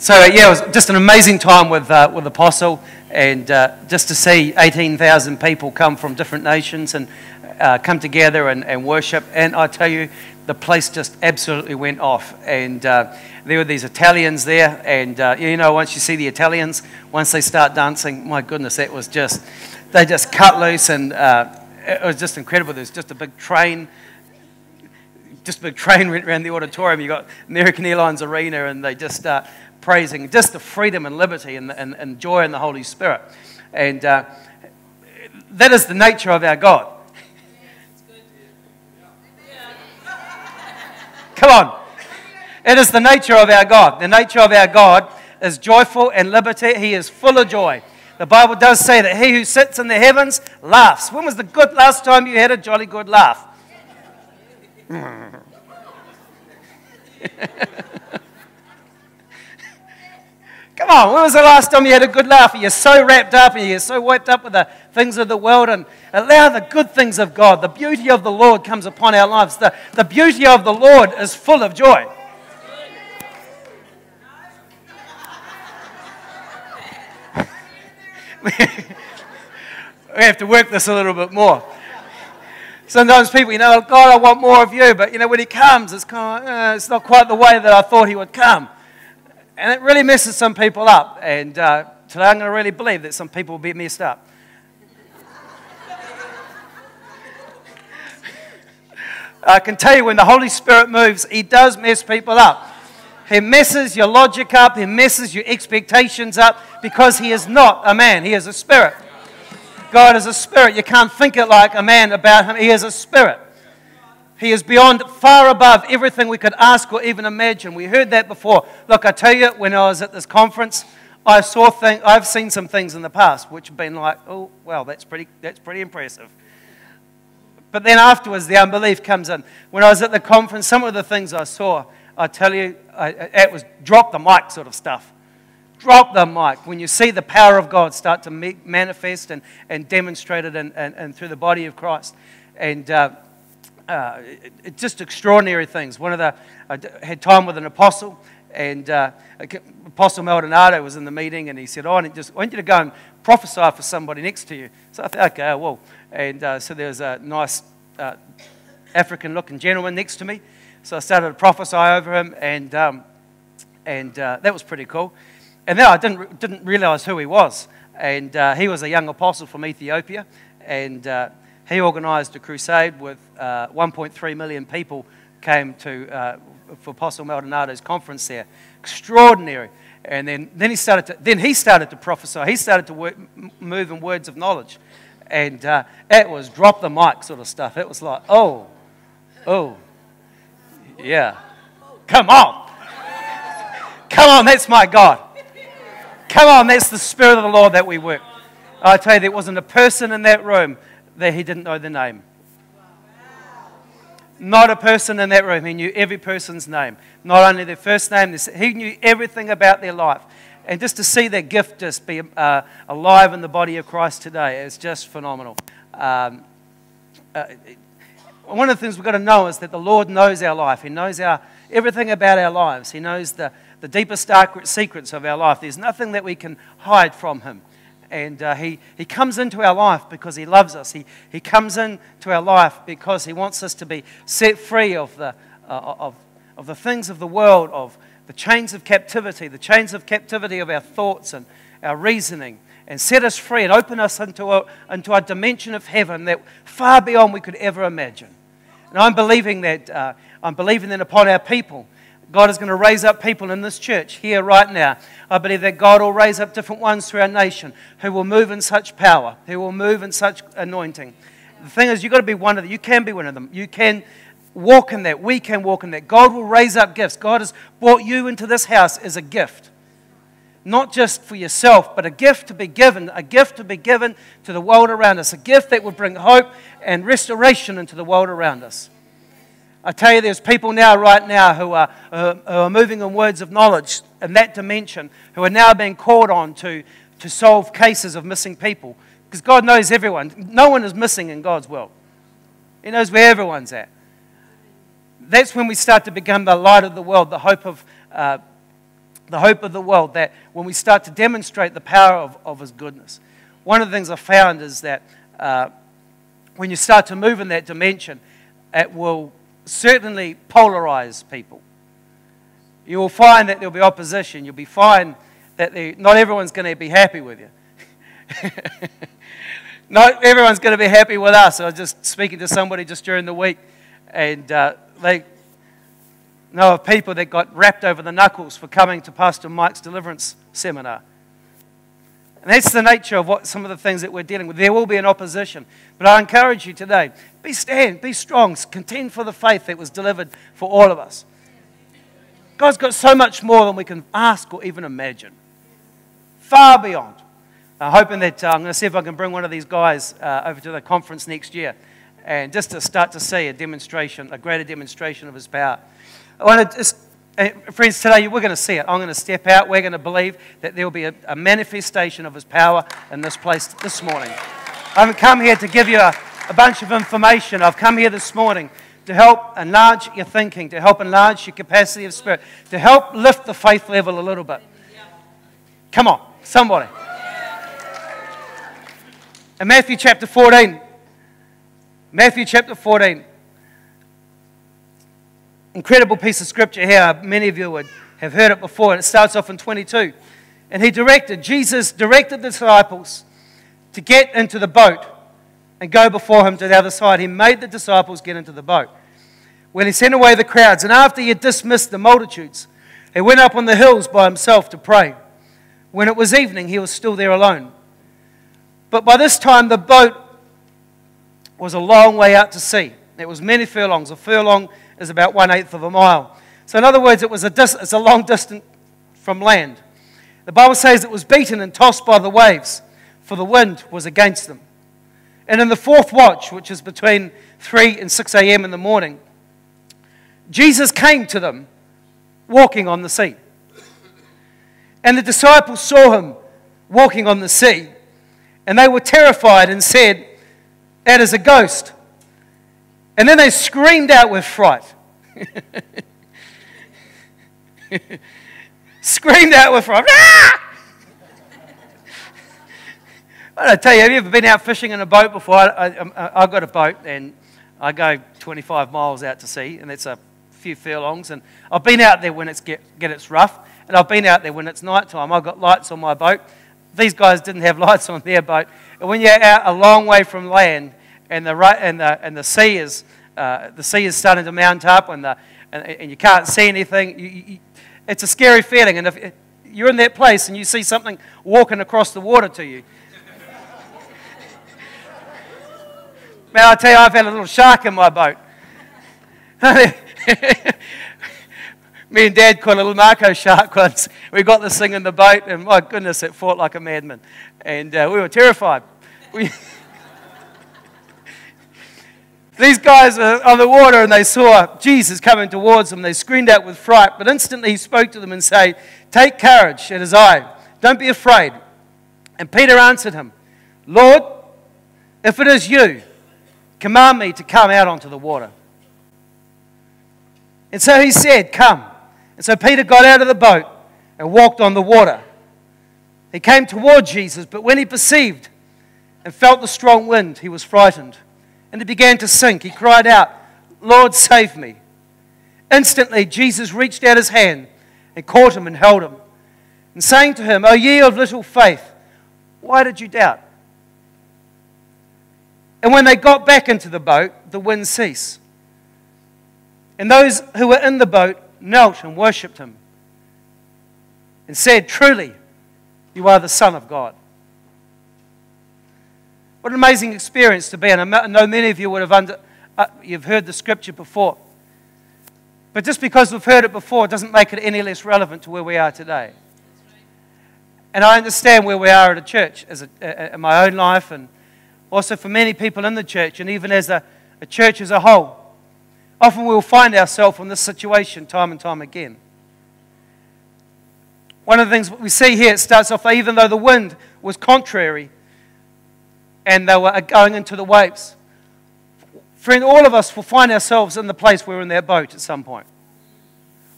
So uh, yeah, it was just an amazing time with uh, with Apostle, and uh, just to see 18,000 people come from different nations and uh, come together and, and worship. And I tell you, the place just absolutely went off. And uh, there were these Italians there, and uh, you know, once you see the Italians, once they start dancing, my goodness, that was just they just cut loose, and it was just incredible. There's just a big train just a big train went around the auditorium. You got American Airlines Arena, and they just start praising just the freedom and liberty and, and, and joy in the Holy Spirit. And uh, that is the nature of our God. Come on. It is the nature of our God. The nature of our God is joyful and liberty. He is full of joy. The Bible does say that he who sits in the heavens laughs. When was the good last time you had a jolly good laugh? Come on, when was the last time you had a good laugh? You're so wrapped up and you're so wiped up with the things of the world and allow the good things of God. The beauty of the Lord comes upon our lives. The, the beauty of the Lord is full of joy. we have to work this a little bit more. Sometimes people, you know, God, I want more of you, but you know, when He comes, it's kind of, uh, it's not quite the way that I thought He would come. And it really messes some people up. And uh, today I'm going to really believe that some people will be messed up. I can tell you when the Holy Spirit moves, He does mess people up. He messes your logic up, He messes your expectations up because He is not a man, He is a spirit. God is a spirit. You can't think it like a man about Him, He is a spirit. He is beyond, far above everything we could ask or even imagine. We heard that before. Look, I tell you, when I was at this conference, I saw thing, I've seen some things in the past which have been like, oh, well, that's pretty, that's pretty impressive. But then afterwards, the unbelief comes in. When I was at the conference, some of the things I saw, I tell you, I, it was drop the mic sort of stuff. Drop the mic. When you see the power of God start to manifest and, and demonstrate it and, and, and through the body of Christ. And uh, uh, it, just extraordinary things. One of the, I had time with an apostle, and uh, Apostle Maldonado was in the meeting, and he said, oh, I, just, I want you to go and prophesy for somebody next to you. So I thought, okay, well. And uh, so there was a nice uh, African looking gentleman next to me. So I started to prophesy over him, and, um, and uh, that was pretty cool. And then I didn't, didn't realize who he was. And uh, he was a young apostle from Ethiopia. And he organised a crusade with uh, 1.3 million people came to uh, for Apostle Maldonado's conference there. Extraordinary. And then, then, he started to, then he started to prophesy. He started to work, move in words of knowledge. And uh, it was drop the mic sort of stuff. It was like, oh, oh, yeah. Come on. Come on, that's my God. Come on, that's the Spirit of the Lord that we work. I tell you, there wasn't a person in that room that he didn't know the name. Not a person in that room. He knew every person's name. Not only their first name, he knew everything about their life. And just to see that gift just be uh, alive in the body of Christ today is just phenomenal. Um, uh, one of the things we've got to know is that the Lord knows our life. He knows our, everything about our lives. He knows the, the deepest dark secrets of our life. There's nothing that we can hide from Him. And uh, he, he comes into our life because he loves us. He, he comes into our life because he wants us to be set free of the, uh, of, of the things of the world, of the chains of captivity, the chains of captivity of our thoughts and our reasoning, and set us free and open us into a, into a dimension of heaven that far beyond we could ever imagine. And I'm believing that, uh, I'm believing that upon our people God is going to raise up people in this church here right now. I believe that God will raise up different ones through our nation who will move in such power, who will move in such anointing. The thing is, you've got to be one of them. You can be one of them. You can walk in that. We can walk in that. God will raise up gifts. God has brought you into this house as a gift. Not just for yourself, but a gift to be given, a gift to be given to the world around us, a gift that will bring hope and restoration into the world around us. I tell you, there's people now, right now, who are, uh, who are moving in words of knowledge in that dimension, who are now being called on to, to solve cases of missing people. Because God knows everyone. No one is missing in God's world, He knows where everyone's at. That's when we start to become the light of the world, the hope of, uh, the hope of the world, that when we start to demonstrate the power of, of His goodness, one of the things I found is that uh, when you start to move in that dimension, it will certainly polarize people. You will find that there'll be opposition. You'll be fine that not everyone's going to be happy with you. not everyone's going to be happy with us. I was just speaking to somebody just during the week, and uh, they know of people that got rapped over the knuckles for coming to Pastor Mike's deliverance seminar. And that's the nature of what some of the things that we're dealing with. There will be an opposition. But I encourage you today be stand, be strong, contend for the faith that was delivered for all of us. God's got so much more than we can ask or even imagine. Far beyond. I'm hoping that uh, I'm going to see if I can bring one of these guys uh, over to the conference next year and just to start to see a demonstration, a greater demonstration of his power. I want to just, friends, today we're going to see it. I'm going to step out. We're going to believe that there will be a, a manifestation of his power in this place this morning. I haven't come here to give you a, a bunch of information. I've come here this morning to help enlarge your thinking, to help enlarge your capacity of spirit, to help lift the faith level a little bit. Come on, somebody. In Matthew chapter 14, Matthew chapter 14, incredible piece of scripture here. Many of you would have heard it before, it starts off in 22. And he directed, Jesus directed the disciples to get into the boat and go before him to the other side. He made the disciples get into the boat. When he sent away the crowds, and after he had dismissed the multitudes, he went up on the hills by himself to pray. When it was evening, he was still there alone. But by this time, the boat was a long way out to sea. It was many furlongs. A furlong is about one eighth of a mile. So, in other words, it was a, dis- it's a long distance from land. The Bible says it was beaten and tossed by the waves, for the wind was against them. And in the fourth watch, which is between 3 and 6 a.m. in the morning, Jesus came to them walking on the sea. And the disciples saw him walking on the sea and they were terrified and said, That is a ghost. And then they screamed out with fright. screamed out with fright. Ah! I tell you, have you ever been out fishing in a boat before? I, I, I've got a boat and I go 25 miles out to sea, and that's a few furlongs. And I've been out there when it's get, get it's rough, and I've been out there when it's night time. I've got lights on my boat, these guys didn't have lights on their boat. And when you're out a long way from land and the, and the, and the, sea, is, uh, the sea is starting to mount up and, the, and, and you can't see anything, you, you, it's a scary feeling. And if you're in that place and you see something walking across the water to you, man, I tell you, I've had a little shark in my boat. me and Dad caught a little mako shark once. We got this thing in the boat, and my goodness, it fought like a madman. And uh, we were terrified. We These guys are on the water and they saw Jesus coming towards them. They screamed out with fright, but instantly he spoke to them and said, Take courage, it is I. Don't be afraid. And Peter answered him, Lord, if it is you, command me to come out onto the water. And so he said, Come. And so Peter got out of the boat and walked on the water. He came toward Jesus, but when he perceived and felt the strong wind, he was frightened. And he began to sink. He cried out, Lord, save me. Instantly, Jesus reached out his hand and caught him and held him. And saying to him, O ye of little faith, why did you doubt? And when they got back into the boat, the wind ceased. And those who were in the boat knelt and worshipped him and said, Truly, you are the Son of God. What an amazing experience to be in. I know many of you would have under, uh, you've heard the scripture before. But just because we've heard it before doesn't make it any less relevant to where we are today. And I understand where we are at a church, as a, in my own life, and also for many people in the church, and even as a, a church as a whole. Often we'll find ourselves in this situation time and time again. One of the things we see here, it starts off even though the wind was contrary and they were going into the waves. Friend, all of us will find ourselves in the place where we're in that boat at some point.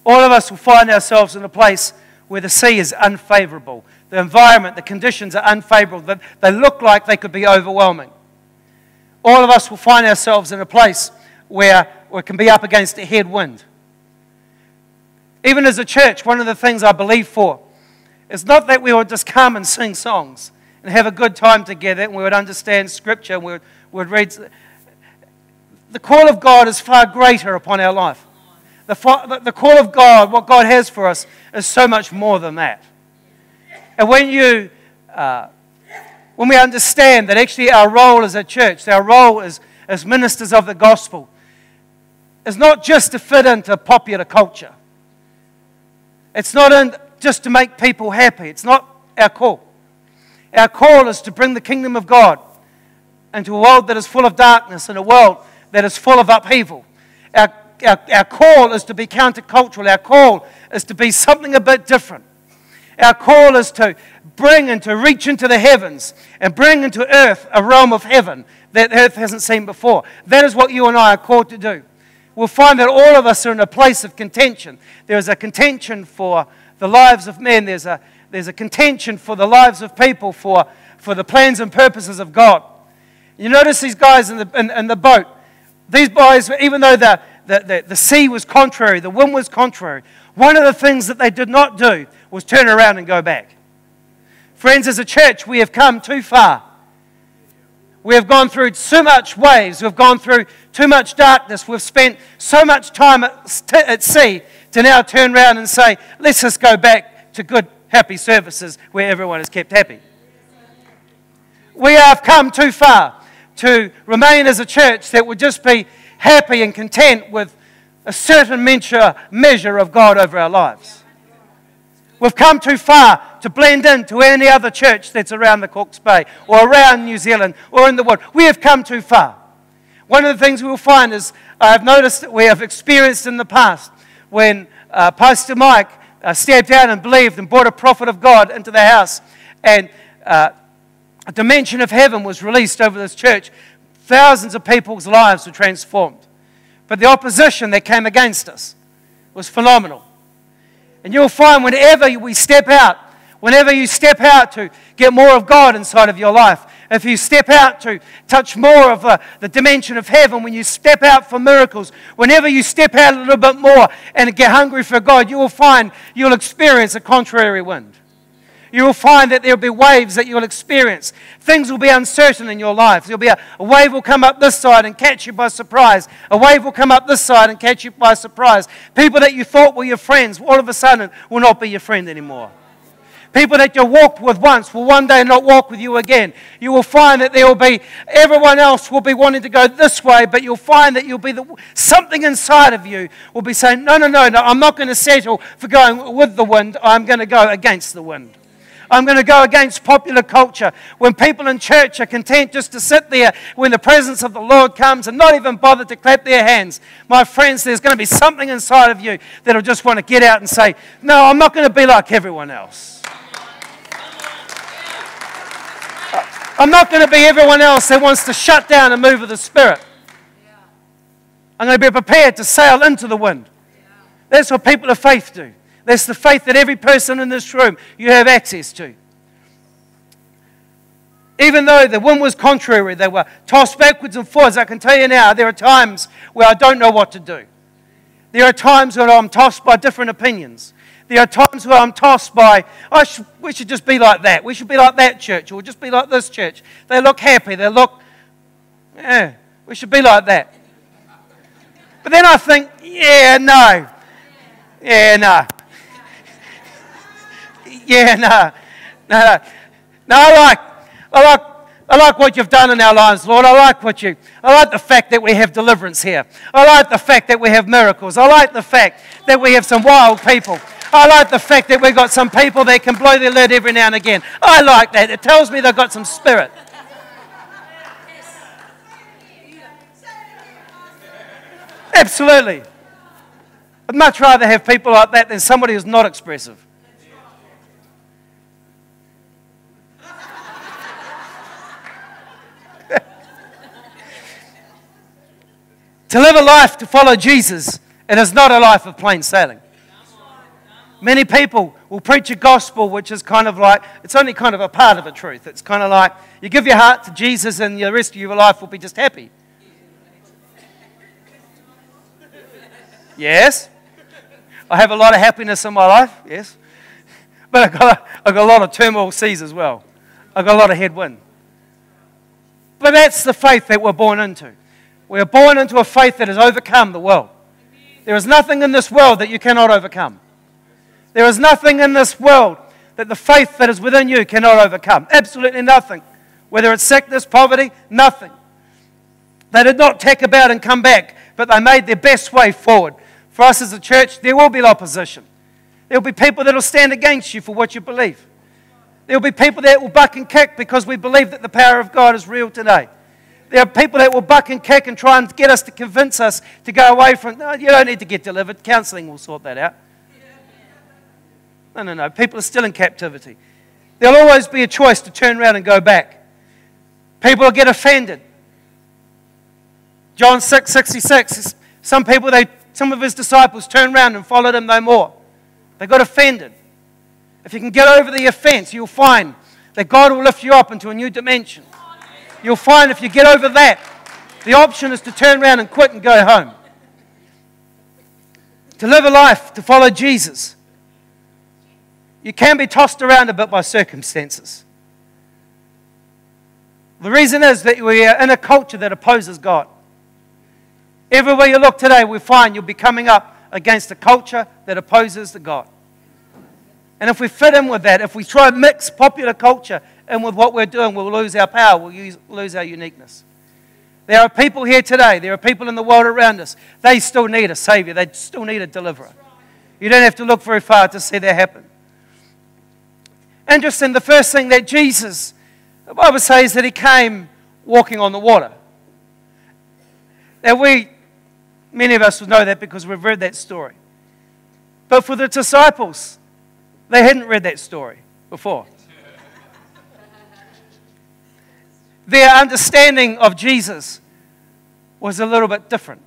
All of us will find ourselves in a place where the sea is unfavorable. The environment, the conditions are unfavorable. They look like they could be overwhelming. All of us will find ourselves in a place where we can be up against a headwind. Even as a church, one of the things I believe for is not that we would just come and sing songs and have a good time together and we would understand Scripture and we would, we would read. The call of God is far greater upon our life. The, the call of God, what God has for us, is so much more than that. And when you, uh, when we understand that actually our role as a church, our role as, as ministers of the gospel, is not just to fit into popular culture. It's not in, just to make people happy. It's not our call. Our call is to bring the kingdom of God into a world that is full of darkness and a world that is full of upheaval. Our, our, our call is to be countercultural. Our call is to be something a bit different. Our call is to bring and to reach into the heavens and bring into earth a realm of heaven that earth hasn't seen before. That is what you and I are called to do. We'll find that all of us are in a place of contention. There is a contention for the lives of men, there's a, there's a contention for the lives of people, for, for the plans and purposes of God. You notice these guys in the, in, in the boat. These boys, even though the, the, the, the sea was contrary, the wind was contrary, one of the things that they did not do was turn around and go back. Friends, as a church, we have come too far. We have gone through too much waves. We've gone through too much darkness. We've spent so much time at, at sea to now turn around and say, let's just go back to good, happy services where everyone is kept happy. We have come too far to remain as a church that would just be happy and content with a certain measure, of God over our lives. We've come too far to blend into any other church that's around the Hawke's Bay or around New Zealand or in the world. We have come too far. One of the things we will find is I've noticed that we have experienced in the past when uh, Pastor Mike uh, stepped out and believed and brought a prophet of God into the house, and uh, a dimension of heaven was released over this church. Thousands of people's lives were transformed. But the opposition that came against us was phenomenal. And you'll find whenever we step out, whenever you step out to get more of God inside of your life, if you step out to touch more of the, the dimension of heaven, when you step out for miracles, whenever you step out a little bit more and get hungry for God, you will find you'll experience a contrary wind. You will find that there will be waves that you'll experience. Things will be uncertain in your life. There'll be a, a, wave will come up this side and catch you by surprise. A wave will come up this side and catch you by surprise. People that you thought were your friends, all of a sudden, will not be your friend anymore. People that you walked with once will one day not walk with you again. You will find that there will be, everyone else will be wanting to go this way, but you'll find that you'll be the, something inside of you will be saying, no, no, no, no, I'm not going to settle for going with the wind. I'm going to go against the wind. I'm going to go against popular culture. When people in church are content just to sit there when the presence of the Lord comes and not even bother to clap their hands, my friends, there's going to be something inside of you that'll just want to get out and say, No, I'm not going to be like everyone else. I'm not going to be everyone else that wants to shut down a move of the Spirit. I'm going to be prepared to sail into the wind. That's what people of faith do. That's the faith that every person in this room you have access to. Even though the wind was contrary, they were tossed backwards and forwards. I can tell you now, there are times where I don't know what to do. There are times when I'm tossed by different opinions. There are times where I'm tossed by, oh, should, we should just be like that. We should be like that church, or just be like this church. They look happy. They look, yeah, we should be like that. But then I think, yeah, no. Yeah, no. Yeah, no. No, no. No, I like, I like I like what you've done in our lives, Lord. I like what you, I like the fact that we have deliverance here. I like the fact that we have miracles. I like the fact that we have some wild people. I like the fact that we've got some people that can blow their lid every now and again. I like that. It tells me they've got some spirit. Absolutely. I'd much rather have people like that than somebody who's not expressive. to live a life to follow Jesus, it is not a life of plain sailing. Many people will preach a gospel which is kind of like, it's only kind of a part of a truth. It's kind of like you give your heart to Jesus and the rest of your life will be just happy. Yes. I have a lot of happiness in my life, yes. But I've got, a, I've got a lot of turmoil seas as well. I've got a lot of headwind. But that's the faith that we're born into. We're born into a faith that has overcome the world. There is nothing in this world that you cannot overcome. There is nothing in this world that the faith that is within you cannot overcome. Absolutely nothing. Whether it's sickness, poverty, nothing. They did not tack about and come back, but they made their best way forward. For us as a church, there will be opposition. There will be people that will stand against you for what you believe. There will be people that will buck and kick because we believe that the power of God is real today. There are people that will buck and kick and try and get us to convince us to go away from, no, you don't need to get delivered. Counseling will sort that out. No, no, no. People are still in captivity. There'll always be a choice to turn around and go back. People will get offended. John 6 66. Some people, they, some of his disciples turned around and followed him no more. They got offended. If you can get over the offense, you'll find that God will lift you up into a new dimension. You'll find if you get over that, the option is to turn around and quit and go home. To live a life, to follow Jesus. You can be tossed around a bit by circumstances. The reason is that we are in a culture that opposes God. Everywhere you look today, we find you'll be coming up against a culture that opposes the God. And if we fit in with that, if we try and mix popular culture in with what we're doing, we'll lose our power, we'll use, lose our uniqueness. There are people here today, there are people in the world around us, they still need a Savior, they still need a deliverer. You don't have to look very far to see that happen. Interesting, the first thing that Jesus, the Bible says that he came walking on the water. Now, we, many of us will know that because we've read that story. But for the disciples, they hadn't read that story before. Their understanding of Jesus was a little bit different.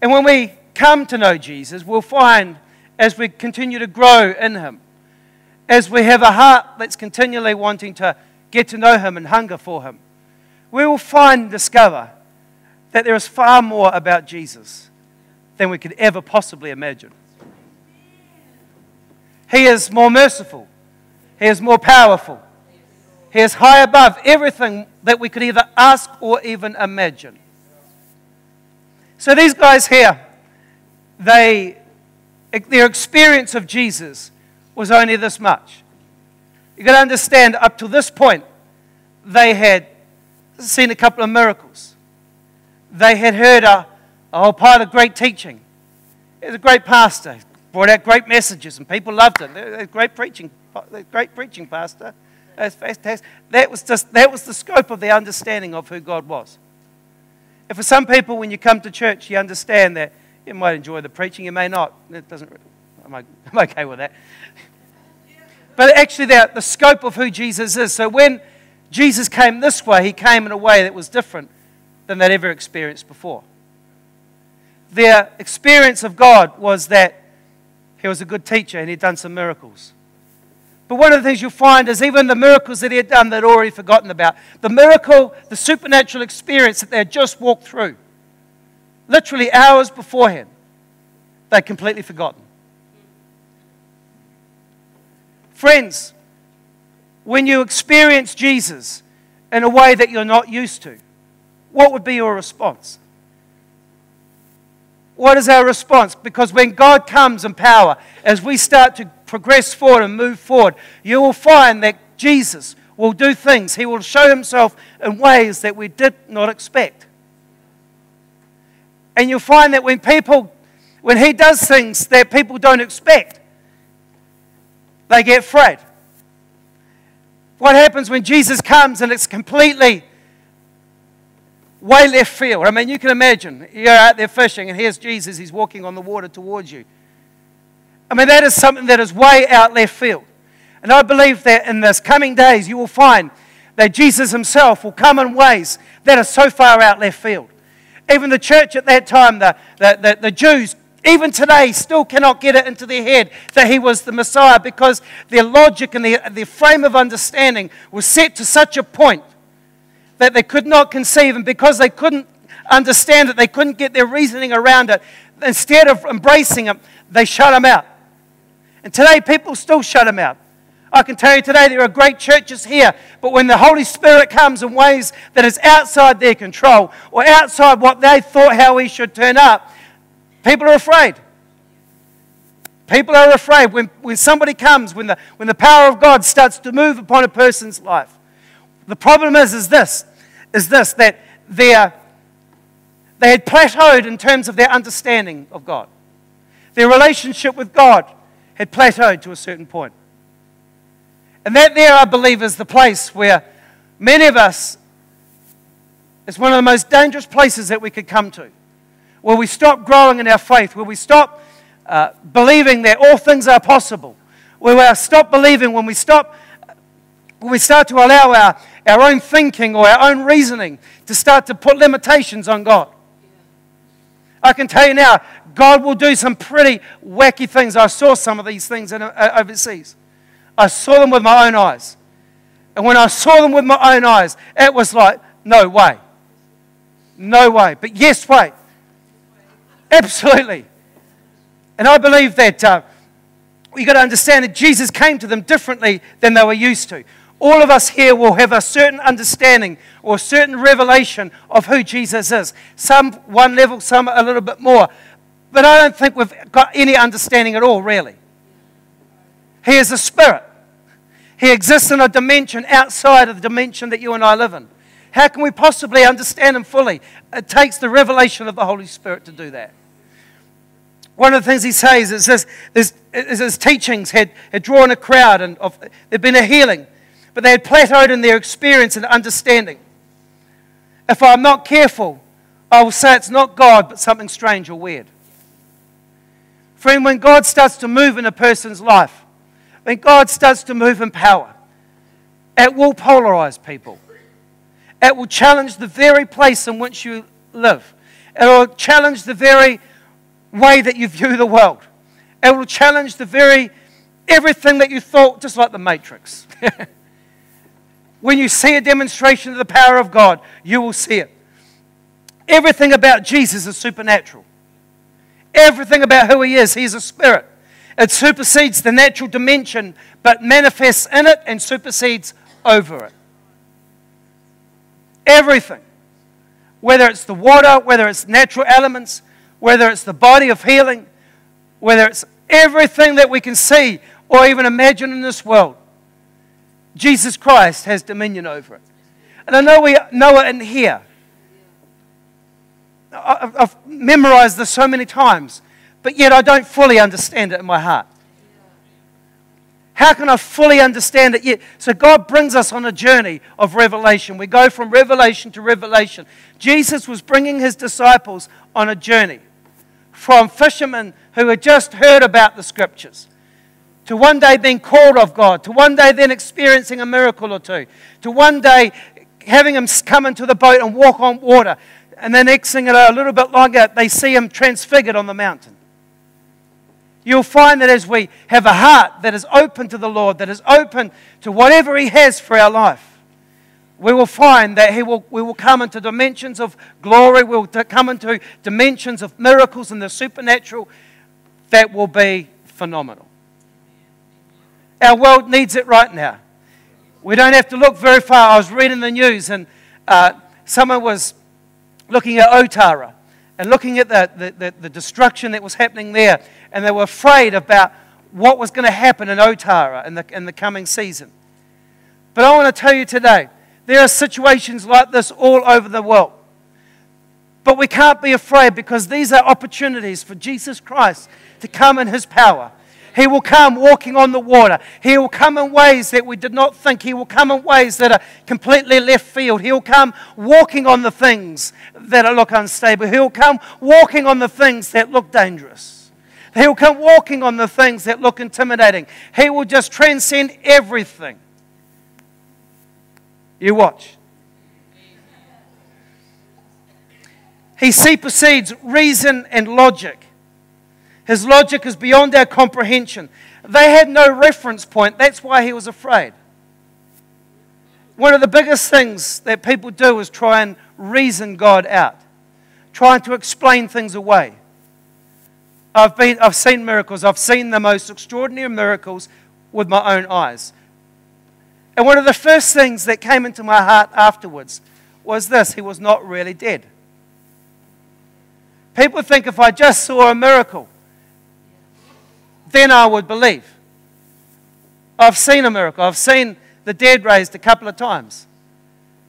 And when we come to know Jesus, we'll find as we continue to grow in Him, as we have a heart that's continually wanting to get to know Him and hunger for Him, we will find and discover that there is far more about Jesus than we could ever possibly imagine. He is more merciful, He is more powerful, He is high above everything that we could either ask or even imagine. So these guys here, they their experience of Jesus was only this much. You've got to understand, up to this point, they had seen a couple of miracles. They had heard a, a whole pile of great teaching. He was a great pastor, brought out great messages, and people loved him. They great preaching, great preaching pastor. That's fantastic. That was just that was the scope of their understanding of who God was. And for some people, when you come to church, you understand that you might enjoy the preaching, you may not. It doesn't, I'm, I'm okay with that. But actually, the, the scope of who Jesus is. So when Jesus came this way, he came in a way that was different than they'd ever experienced before. Their experience of God was that he was a good teacher and he'd done some miracles. But one of the things you'll find is even the miracles that he had done, they'd already forgotten about. The miracle, the supernatural experience that they had just walked through literally hours beforehand, they'd completely forgotten. Friends, when you experience Jesus in a way that you're not used to, what would be your response? What is our response? Because when God comes in power, as we start to progress forward and move forward, you will find that Jesus will do things. He will show himself in ways that we did not expect. And you'll find that when people, when he does things that people don't expect, they get afraid. What happens when Jesus comes and it's completely way left field? I mean, you can imagine you're out there fishing and here's Jesus, he's walking on the water towards you. I mean, that is something that is way out left field. And I believe that in this coming days, you will find that Jesus himself will come in ways that are so far out left field. Even the church at that time, the, the, the, the Jews, even today, still cannot get it into their head that he was the Messiah because their logic and their, their frame of understanding was set to such a point that they could not conceive. And because they couldn't understand it, they couldn't get their reasoning around it. Instead of embracing it, they shut him out. And today, people still shut him out. I can tell you today there are great churches here, but when the Holy Spirit comes in ways that is outside their control or outside what they thought how he should turn up, people are afraid. People are afraid when, when somebody comes, when the, when the power of God starts to move upon a person's life. The problem is, is this, is this, that they they had plateaued in terms of their understanding of God. Their relationship with God had plateaued to a certain point. And that there, I believe, is the place where many of us, it's one of the most dangerous places that we could come to, where we stop growing in our faith, where we stop uh, believing that all things are possible, where we stop believing when we stop, when we start to allow our, our own thinking or our own reasoning to start to put limitations on God. I can tell you now, God will do some pretty wacky things. I saw some of these things in, uh, overseas. I saw them with my own eyes. And when I saw them with my own eyes, it was like, no way. No way. But yes, way. Absolutely. And I believe that uh, you've got to understand that Jesus came to them differently than they were used to. All of us here will have a certain understanding or a certain revelation of who Jesus is. Some one level, some a little bit more. But I don't think we've got any understanding at all, really. He is a spirit. He exists in a dimension outside of the dimension that you and I live in. How can we possibly understand him fully? It takes the revelation of the Holy Spirit to do that. One of the things he says is this, is, is his teachings had, had drawn a crowd and of, there'd been a healing, but they had plateaued in their experience and understanding. If I'm not careful, I will say it's not God, but something strange or weird. Friend, when God starts to move in a person's life, when God starts to move in power, it will polarize people. It will challenge the very place in which you live. It will challenge the very way that you view the world. It will challenge the very everything that you thought, just like the Matrix. when you see a demonstration of the power of God, you will see it. Everything about Jesus is supernatural. Everything about who he is, he's a spirit. It supersedes the natural dimension, but manifests in it and supersedes over it. Everything. Whether it's the water, whether it's natural elements, whether it's the body of healing, whether it's everything that we can see or even imagine in this world, Jesus Christ has dominion over it. And I know we know it in here. I've memorized this so many times but yet I don't fully understand it in my heart. How can I fully understand it yet? So God brings us on a journey of revelation. We go from revelation to revelation. Jesus was bringing his disciples on a journey from fishermen who had just heard about the scriptures to one day being called of God, to one day then experiencing a miracle or two, to one day having him come into the boat and walk on water. And then next thing a little bit longer, they see him transfigured on the mountain you'll find that as we have a heart that is open to the Lord, that is open to whatever He has for our life, we will find that he will, we will come into dimensions of glory, we will come into dimensions of miracles and the supernatural that will be phenomenal. Our world needs it right now. We don't have to look very far. I was reading the news and uh, someone was looking at Otara and looking at the, the, the, the destruction that was happening there and they were afraid about what was going to happen in Otara in the, in the coming season. But I want to tell you today, there are situations like this all over the world. But we can't be afraid because these are opportunities for Jesus Christ to come in His power. He will come walking on the water. He will come in ways that we did not think. He will come in ways that are completely left field. He'll come walking on the things that look unstable. He'll come walking on the things that look dangerous. He'll come walking on the things that look intimidating. He will just transcend everything. You watch. He supersedes reason and logic. His logic is beyond our comprehension. They had no reference point. That's why he was afraid. One of the biggest things that people do is try and reason God out, trying to explain things away. I've, been, I've seen miracles. I've seen the most extraordinary miracles with my own eyes. And one of the first things that came into my heart afterwards was this He was not really dead. People think if I just saw a miracle, then I would believe. I've seen a miracle. I've seen the dead raised a couple of times.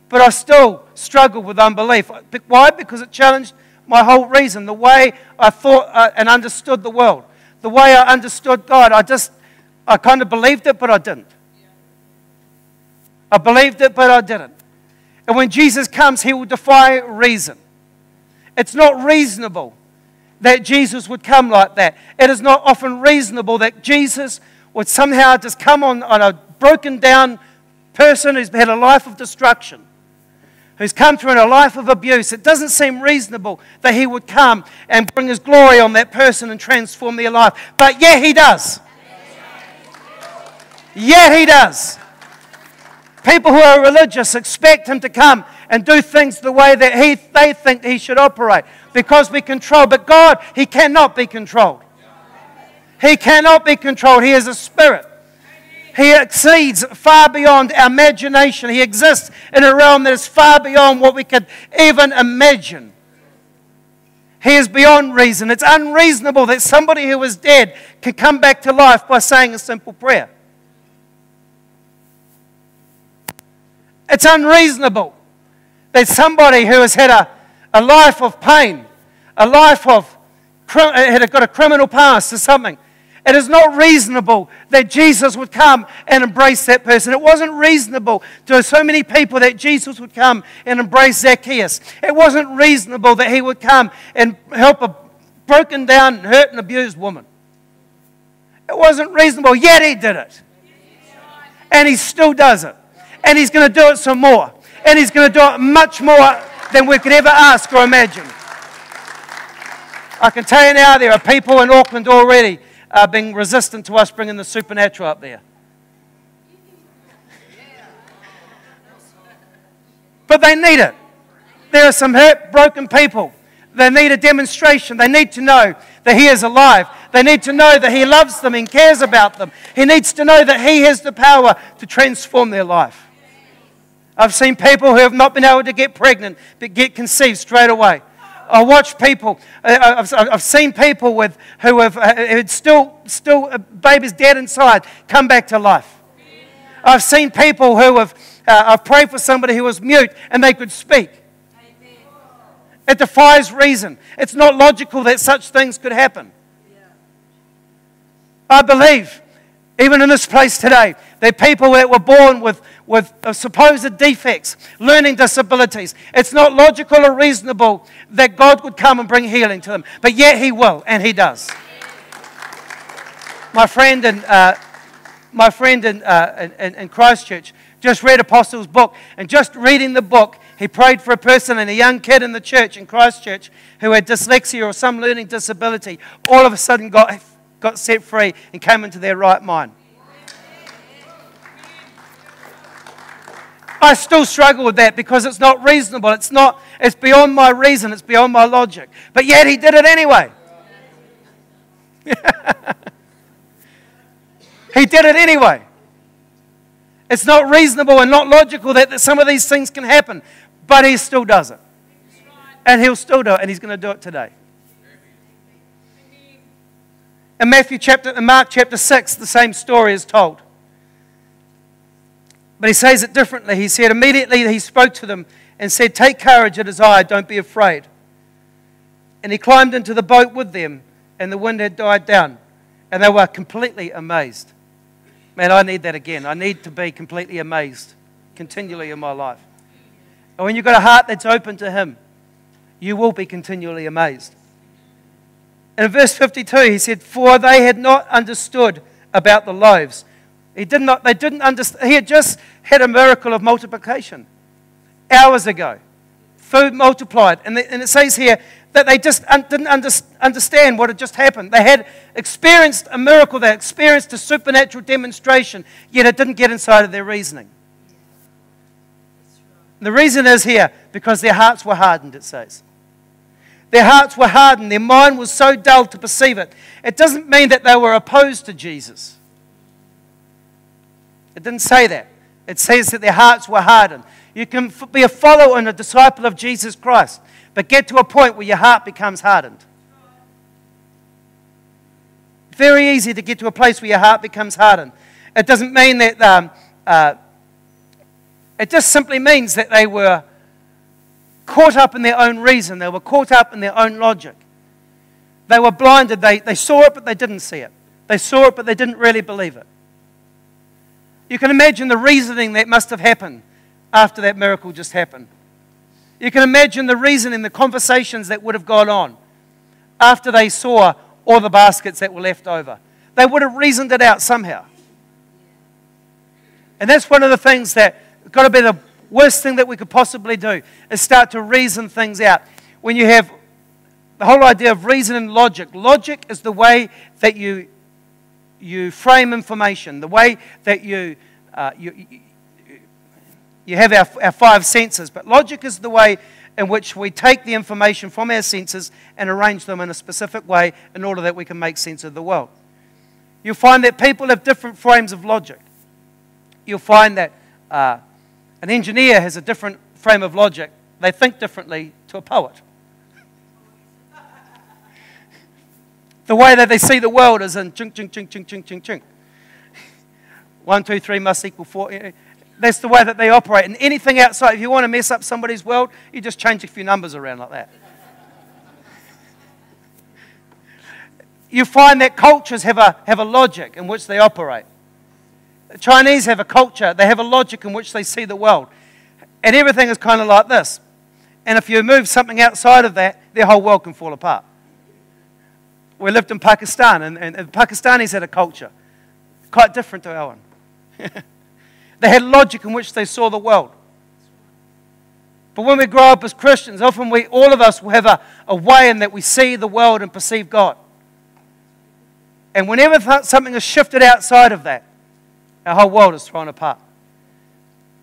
But I still struggle with unbelief. Why? Because it challenged my whole reason, the way I thought uh, and understood the world, the way I understood God. I just, I kind of believed it, but I didn't. I believed it, but I didn't. And when Jesus comes, he will defy reason. It's not reasonable that Jesus would come like that. It is not often reasonable that Jesus would somehow just come on, on a broken down person who's had a life of destruction, who's come through in a life of abuse. It doesn't seem reasonable that he would come and bring his glory on that person and transform their life. But yeah, he does. Yet he does. People who are religious expect him to come and do things the way that he, they think he should operate because we control. But God, He cannot be controlled. He cannot be controlled. He is a spirit. He exceeds far beyond our imagination. He exists in a realm that is far beyond what we could even imagine. He is beyond reason. It's unreasonable that somebody who was dead can come back to life by saying a simple prayer. It's unreasonable that somebody who has had a, a life of pain a life of, had got a criminal past or something. It is not reasonable that Jesus would come and embrace that person. It wasn't reasonable to so many people that Jesus would come and embrace Zacchaeus. It wasn't reasonable that he would come and help a broken down, hurt, and abused woman. It wasn't reasonable, yet he did it. And he still does it. And he's going to do it some more. And he's going to do it much more than we could ever ask or imagine. I can tell you now, there are people in Auckland already uh, being resistant to us bringing the supernatural up there. But they need it. There are some hurt, broken people. They need a demonstration. They need to know that He is alive. They need to know that He loves them and cares about them. He needs to know that He has the power to transform their life. I've seen people who have not been able to get pregnant but get conceived straight away. I watch people, I've, I've seen people with, who have uh, still, still uh, babies dead inside come back to life. I've seen people who have, uh, I've prayed for somebody who was mute and they could speak. It defies reason. It's not logical that such things could happen. I believe, even in this place today, there are people that were born with, with supposed defects, learning disabilities. It's not logical or reasonable that God would come and bring healing to them, but yet He will, and He does. My friend in, uh, my friend in, uh, in, in Christchurch just read Apostles' book, and just reading the book, he prayed for a person and a young kid in the church in Christchurch who had dyslexia or some learning disability. All of a sudden got, got set free and came into their right mind. I still struggle with that because it's not reasonable. It's not, it's beyond my reason, it's beyond my logic. But yet he did it anyway. he did it anyway. It's not reasonable and not logical that, that some of these things can happen, but he still does it. And he'll still do it, and he's going to do it today. In Matthew chapter, in Mark chapter 6, the same story is told. But he says it differently. He said, immediately he spoke to them and said, Take courage, it is I, don't be afraid. And he climbed into the boat with them, and the wind had died down, and they were completely amazed. Man, I need that again. I need to be completely amazed continually in my life. And when you've got a heart that's open to Him, you will be continually amazed. In verse 52, he said, For they had not understood about the loaves he did not, they didn't understand. He had just had a miracle of multiplication hours ago. Food multiplied. And, the, and it says here, that they just un- didn't under- understand what had just happened. They had experienced a miracle, they experienced a supernatural demonstration, yet it didn't get inside of their reasoning. The reason is here because their hearts were hardened, it says. Their hearts were hardened. Their mind was so dull to perceive it. It doesn't mean that they were opposed to Jesus. It didn't say that. It says that their hearts were hardened. You can be a follower and a disciple of Jesus Christ, but get to a point where your heart becomes hardened. Very easy to get to a place where your heart becomes hardened. It doesn't mean that, um, uh, it just simply means that they were caught up in their own reason, they were caught up in their own logic. They were blinded. They, they saw it, but they didn't see it. They saw it, but they didn't really believe it. You can imagine the reasoning that must have happened after that miracle just happened. You can imagine the reasoning, the conversations that would have gone on after they saw all the baskets that were left over. They would have reasoned it out somehow. And that's one of the things that got to be the worst thing that we could possibly do is start to reason things out. When you have the whole idea of reason and logic, logic is the way that you, you frame information, the way that you, uh, you, you have our, our five senses. But logic is the way in which we take the information from our senses and arrange them in a specific way in order that we can make sense of the world. You'll find that people have different frames of logic. You'll find that uh, an engineer has a different frame of logic. They think differently to a poet. the way that they see the world is in ching, ching, ching, ching, ching, ching, ching. One, two, three must equal four. That's the way that they operate. And anything outside, if you want to mess up somebody's world, you just change a few numbers around like that. you find that cultures have a, have a logic in which they operate. The Chinese have a culture, they have a logic in which they see the world. And everything is kind of like this. And if you move something outside of that, their whole world can fall apart. We lived in Pakistan, and, and, and Pakistanis had a culture quite different to our one. they had logic in which they saw the world. But when we grow up as Christians, often we, all of us will have a, a way in that we see the world and perceive God. And whenever something is shifted outside of that, our whole world is thrown apart.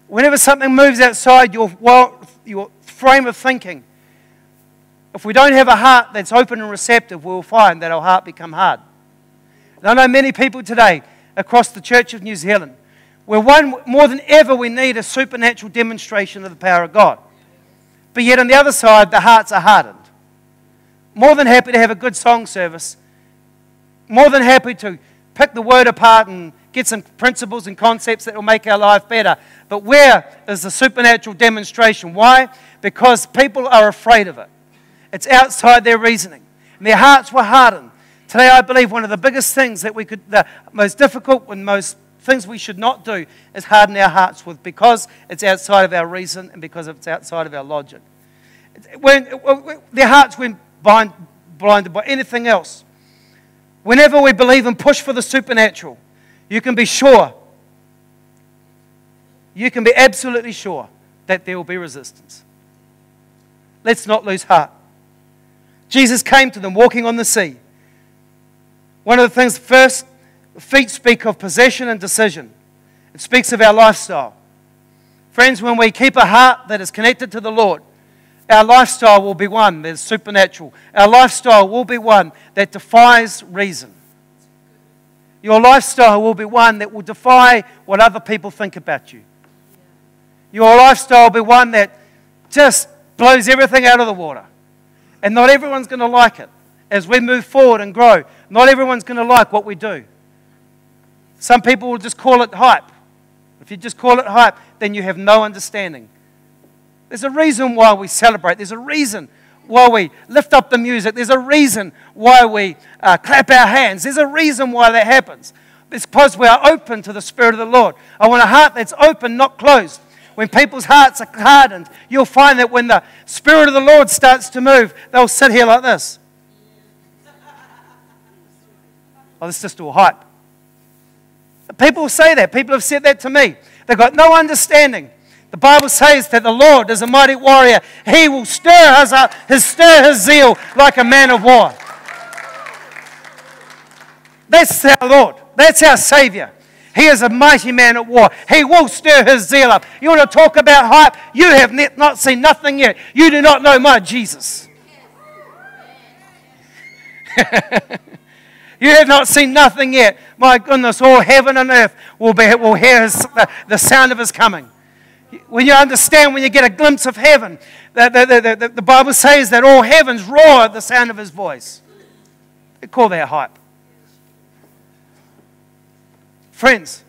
Whenever something moves outside your, world, your frame of thinking, if we don't have a heart that's open and receptive, we'll find that our heart become hard. And I know many people today across the Church of New Zealand where one, more than ever we need a supernatural demonstration of the power of God. But yet on the other side, the hearts are hardened. More than happy to have a good song service. More than happy to pick the word apart and get some principles and concepts that will make our life better. But where is the supernatural demonstration? Why? Because people are afraid of it. It's outside their reasoning. And their hearts were hardened. Today, I believe one of the biggest things that we could, the most difficult and most things we should not do is harden our hearts with because it's outside of our reason and because it's outside of our logic. When, when their hearts went blind, blinded by anything else. Whenever we believe and push for the supernatural, you can be sure, you can be absolutely sure that there will be resistance. Let's not lose heart. Jesus came to them walking on the sea. One of the things, first, feet speak of possession and decision, it speaks of our lifestyle. Friends, when we keep a heart that is connected to the Lord, our lifestyle will be one that is supernatural. Our lifestyle will be one that defies reason. Your lifestyle will be one that will defy what other people think about you. Your lifestyle will be one that just blows everything out of the water. And not everyone's going to like it as we move forward and grow. Not everyone's going to like what we do. Some people will just call it hype. If you just call it hype, then you have no understanding. There's a reason why we celebrate. There's a reason why we lift up the music. There's a reason why we uh, clap our hands. There's a reason why that happens. It's because we are open to the Spirit of the Lord. I want a heart that's open, not closed. When people's hearts are hardened, you'll find that when the Spirit of the Lord starts to move, they'll sit here like this. Oh, this is just all hype. People say that. People have said that to me. They've got no understanding The Bible says that the Lord is a mighty warrior. He will stir us up, his stir his zeal like a man of war. That's our Lord. That's our Savior. He is a mighty man at war. He will stir his zeal up. You want to talk about hype? You have not seen nothing yet. You do not know my Jesus. you have not seen nothing yet. My goodness, all heaven and earth will, be, will hear his, the, the sound of his coming when you understand, when you get a glimpse of heaven, the, the, the, the, Bible says that all heavens roar at the sound of his voice. They call that hype. Friends,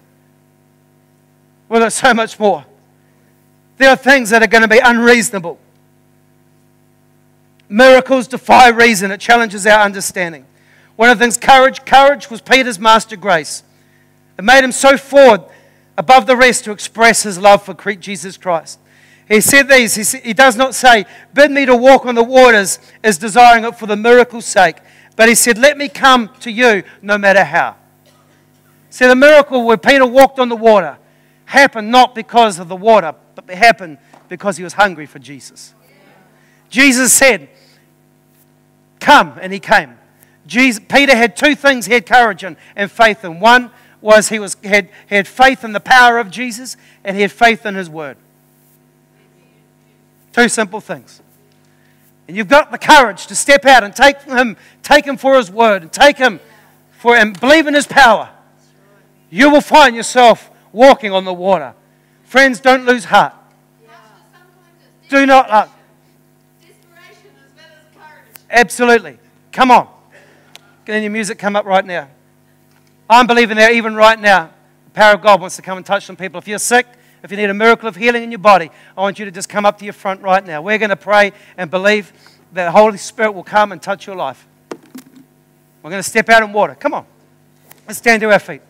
well, there's so much more. There are things that are going to be unreasonable. Miracles defy reason, it challenges our understanding. One of the things, courage, courage was Peter's master grace. It made him so forward above the rest to express his love for Jesus Christ. He said these, he, he does not say, Bid me to walk on the waters as desiring it for the miracle's sake, but he said, Let me come to you no matter how. See, the miracle where Peter walked on the water happened not because of the water, but it happened because he was hungry for Jesus. Jesus said, Come, and he came. Jesus, Peter had two things he had courage in and faith in. One was he was, had, had faith in the power of Jesus and he had faith in his word. Two simple things. And you've got the courage to step out and take him, take him for his word and take him for and believe in his power. You will find yourself walking on the water. Friends, don't lose heart. Do not. Uh, absolutely. Come on. Can your music come up right now? I'm believing that even right now, the power of God wants to come and touch some people. If you're sick, if you need a miracle of healing in your body, I want you to just come up to your front right now. We're going to pray and believe that the Holy Spirit will come and touch your life. We're going to step out in water. Come on. Let's stand to our feet.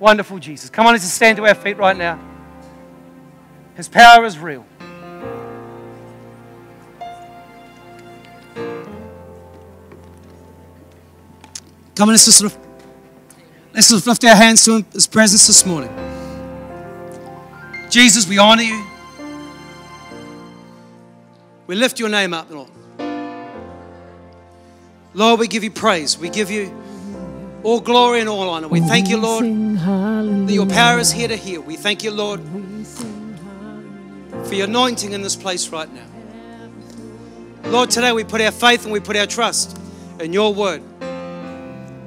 Wonderful Jesus. Come on, let's stand to our feet right now. His power is real. Come on, let's just, lift, let's just lift our hands to His presence this morning. Jesus, we honor you. We lift your name up, Lord. Lord, we give you praise. We give you all glory and all honor. We thank you, Lord, that your power is here to heal. We thank you, Lord, for your anointing in this place right now. Lord, today we put our faith and we put our trust in your word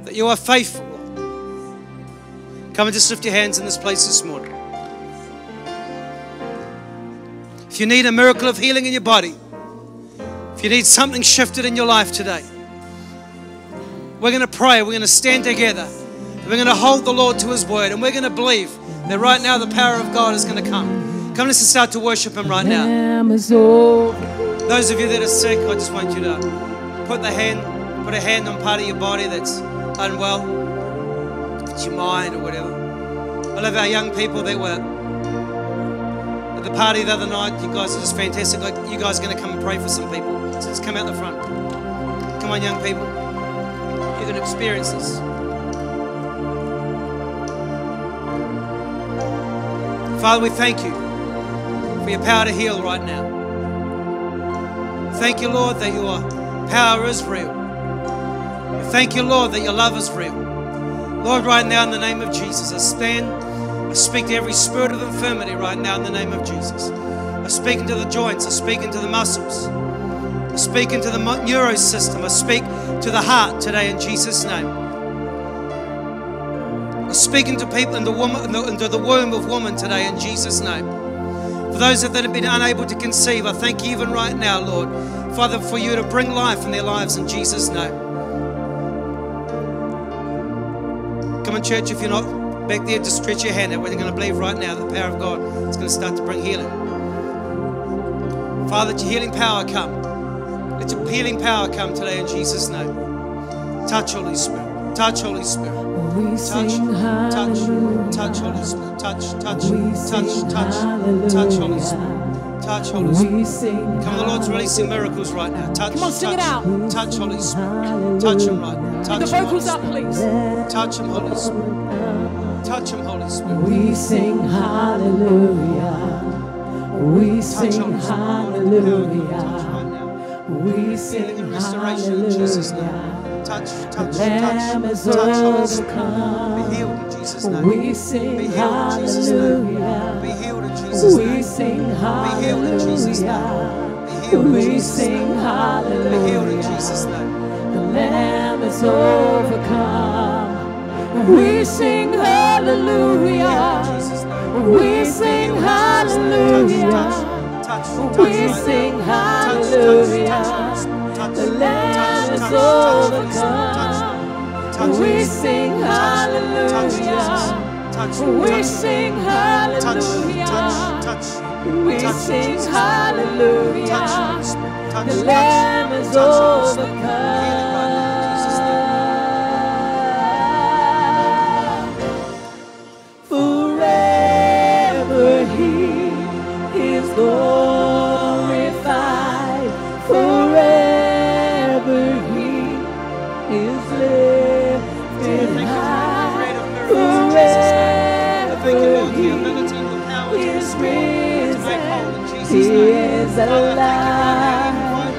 that you are faithful. Come and just lift your hands in this place this morning. If you need a miracle of healing in your body, if you need something shifted in your life today, we're going to pray. We're going to stand together. We're going to hold the Lord to His word, and we're going to believe that right now the power of God is going to come. Come, let's start to worship Him right now. Those of you that are sick, I just want you to put the hand, put a hand on part of your body that's unwell, it's your mind or whatever. I love our young people that were at the party the other night. You guys are just fantastic. Like you guys are going to come and pray for some people. So just come out the front. Come on, young people. You're going to experience this. Father, we thank you for your power to heal right now. Thank you, Lord, that your power is real. Thank you, Lord, that your love is real. Lord, right now in the name of Jesus, I stand, I speak to every spirit of infirmity right now in the name of Jesus. I speak into the joints, I speak into the muscles, I speak into the neuro system, I speak to the heart today in Jesus' name. I speak into people in the woman, into the womb of woman today in Jesus' name. For those that have been unable to conceive, I thank you even right now, Lord, Father, for you to bring life in their lives in Jesus' name. Come on, church, if you're not back there, just stretch your hand out. We're going to believe right now the power of God is going to start to bring healing. Father, let your healing power come. Let your healing power come today in Jesus' name. Touch, Holy Spirit. Touch, Holy Spirit. Touch, touch, touch, Holy Spirit. Touch, touch, touch, touch, touch, Holy Spirit. Touch, Holy Spirit. Come on, the Lord's releasing miracles right now. Touch, Come on, sing it out. touch, Holy Spirit. Touch him right now. The Touch Holy vocals up, please. Touch him, Holy Spirit. Touch him, Holy Spirit. We sing hallelujah. We Touch, sing Holy Spirit. Touch right hallelujah. We sing restoration in Jesus' name. Touch, touch, touch, touch, Holy Spirit. Jesus' name. We Be sing healed in Jesus' name. Be hallelujah. healed in Jesus' We name. sing Be healed in Jesus' name. hallelujah. Be healed in We sing name. Be healed in hallelujah. Jesus' name. The Lamb is overcome. We sing Be hallelujah. We sing hallelujah. We sing hallelujah. The Lamb is touch, touch, Holy Spirit. overcome. Touch, We sing hallelujah. touch, We touch, sing touch, touch, hallelujah. touch, We touch, sing Jesus. hallelujah. The touch, Lamb is touch, Holy Spirit. Heal it right now in Jesus' name. overcome. Forever He is glorified. Forever is alive.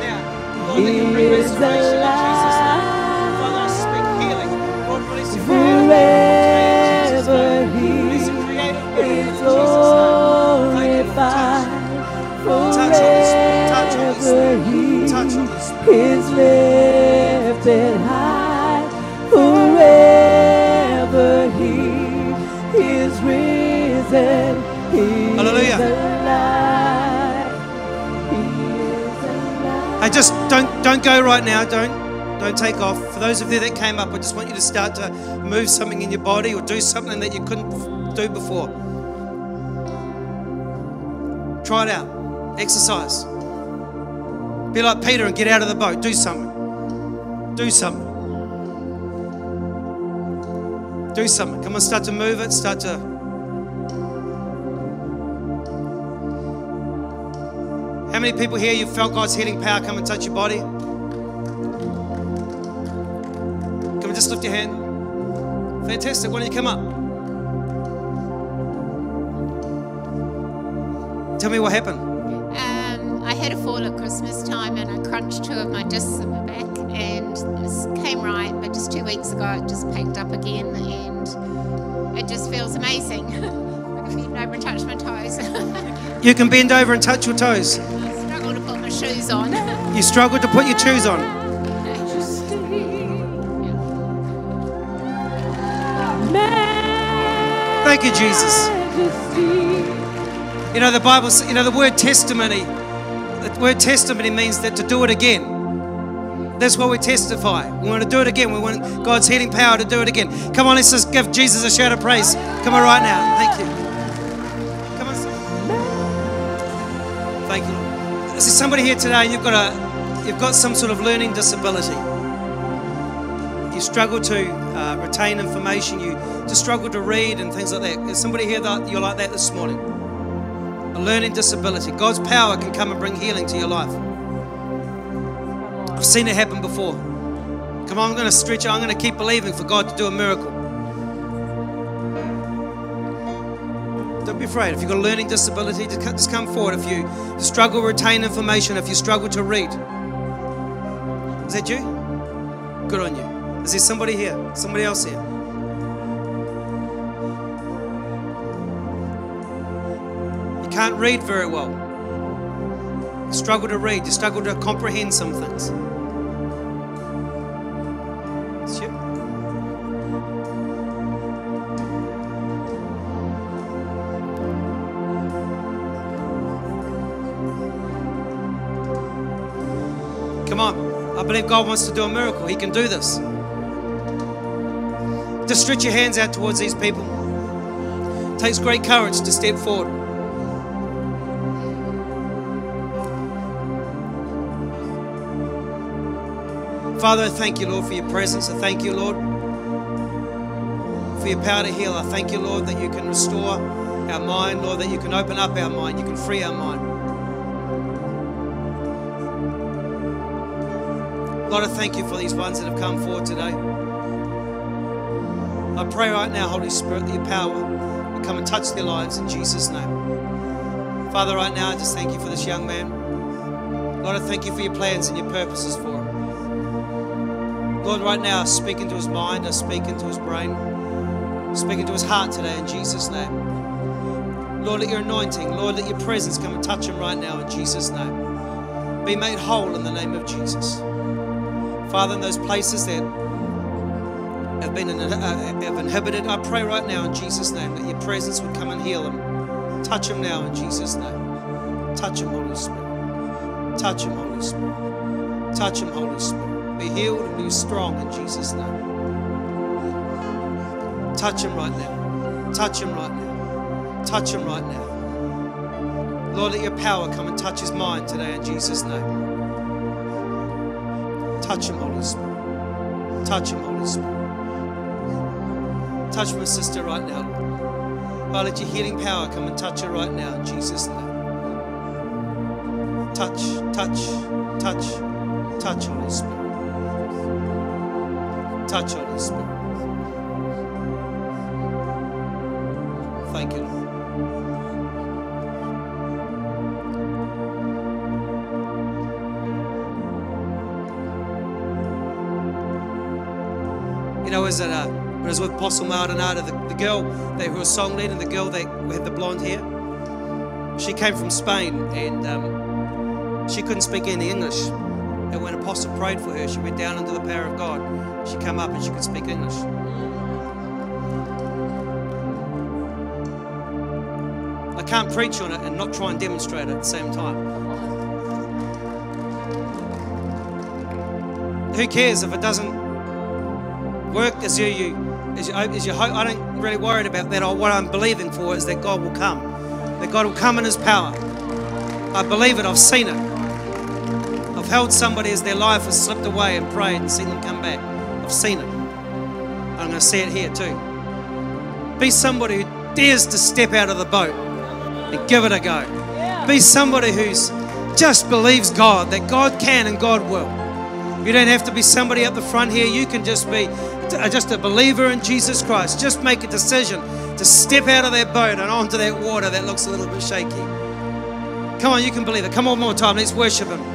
He is alive. Don't don't go right now. Don't don't take off. For those of you that came up, I just want you to start to move something in your body or do something that you couldn't do before. Try it out. Exercise. Be like Peter and get out of the boat. Do something. Do something. Do something. Come on, start to move it. Start to. How many people here you felt God's healing power come and touch your body? Come on, just lift your hand. Fantastic. Why don't you come up? Tell me what happened. Um, I had a fall at Christmas time and I crunched two of my discs in my back and this came right, but just two weeks ago it just picked up again and it just feels amazing. I can bend over and touch my toes. You can bend over and touch your toes. Shoes on. You struggled to put your shoes on. Thank you, Jesus. You know, the Bible, you know, the word testimony, the word testimony means that to do it again. That's what we testify. We want to do it again. We want God's healing power to do it again. Come on, let's just give Jesus a shout of praise. Come on, right now. Thank you. Is there somebody here today? You've got a, you've got some sort of learning disability. You struggle to uh, retain information. You just struggle to read and things like that. Is somebody here that you're like that this morning. A learning disability. God's power can come and bring healing to your life. I've seen it happen before. Come on, I'm going to stretch. I'm going to keep believing for God to do a miracle. Don't be afraid. If you've got a learning disability, just come forward. If you struggle to retain information, if you struggle to read, is that you? Good on you. Is there somebody here? Somebody else here? You can't read very well. You struggle to read. You struggle to comprehend some things. Believe God wants to do a miracle. He can do this. Just stretch your hands out towards these people. It takes great courage to step forward. Father, I thank you, Lord, for your presence. I thank you, Lord, for your power to heal. I thank you, Lord, that you can restore our mind, Lord, that you can open up our mind, you can free our mind. Lord, I thank you for these ones that have come forward today. I pray right now, Holy Spirit, that your power will come and touch their lives in Jesus' name. Father, right now, I just thank you for this young man. Lord, I thank you for your plans and your purposes for him. Lord, right now, I speak into his mind, I speak into his brain, I speak into his heart today in Jesus' name. Lord, let your anointing, Lord, let your presence come and touch him right now in Jesus' name. Be made whole in the name of Jesus. Father, in those places that have been uh, have inhibited, I pray right now in Jesus' name that your presence would come and heal them. Touch them now in Jesus' name. Touch them, Holy Spirit. Touch them, Holy Spirit. Touch them, Holy Spirit. Be healed and be strong in Jesus' name. Touch him right now. Touch him right now. Touch him right now. Lord, let your power come and touch his mind today in Jesus' name. Touch him. Touch him, Holy Spirit. Touch my sister right now, Lord. Lord, let your healing power come and touch her right now in Jesus' name. Touch, touch, touch, touch, Holy Spirit. Touch, Holy Spirit. Thank you, Lord. Was it uh, was with Apostle Maldonado, the, the girl who was song leader, the girl that had the blonde hair, she came from Spain and um, she couldn't speak any English. And when Apostle prayed for her, she went down into the power of God. She came up and she could speak English. I can't preach on it and not try and demonstrate it at the same time. Who cares if it doesn't work as you, you as you, as you hope? I don't really worry about that. What I'm believing for is that God will come, that God will come in His power. I believe it. I've seen it. I've held somebody as their life has slipped away and prayed and seen them come back. I've seen it. I'm going to see it here too. Be somebody who dares to step out of the boat and give it a go. Be somebody who's just believes God, that God can and God will. You don't have to be somebody up the front here. You can just be just a believer in Jesus Christ. Just make a decision to step out of that boat and onto that water that looks a little bit shaky. Come on, you can believe it. Come on, one more time. Let's worship Him.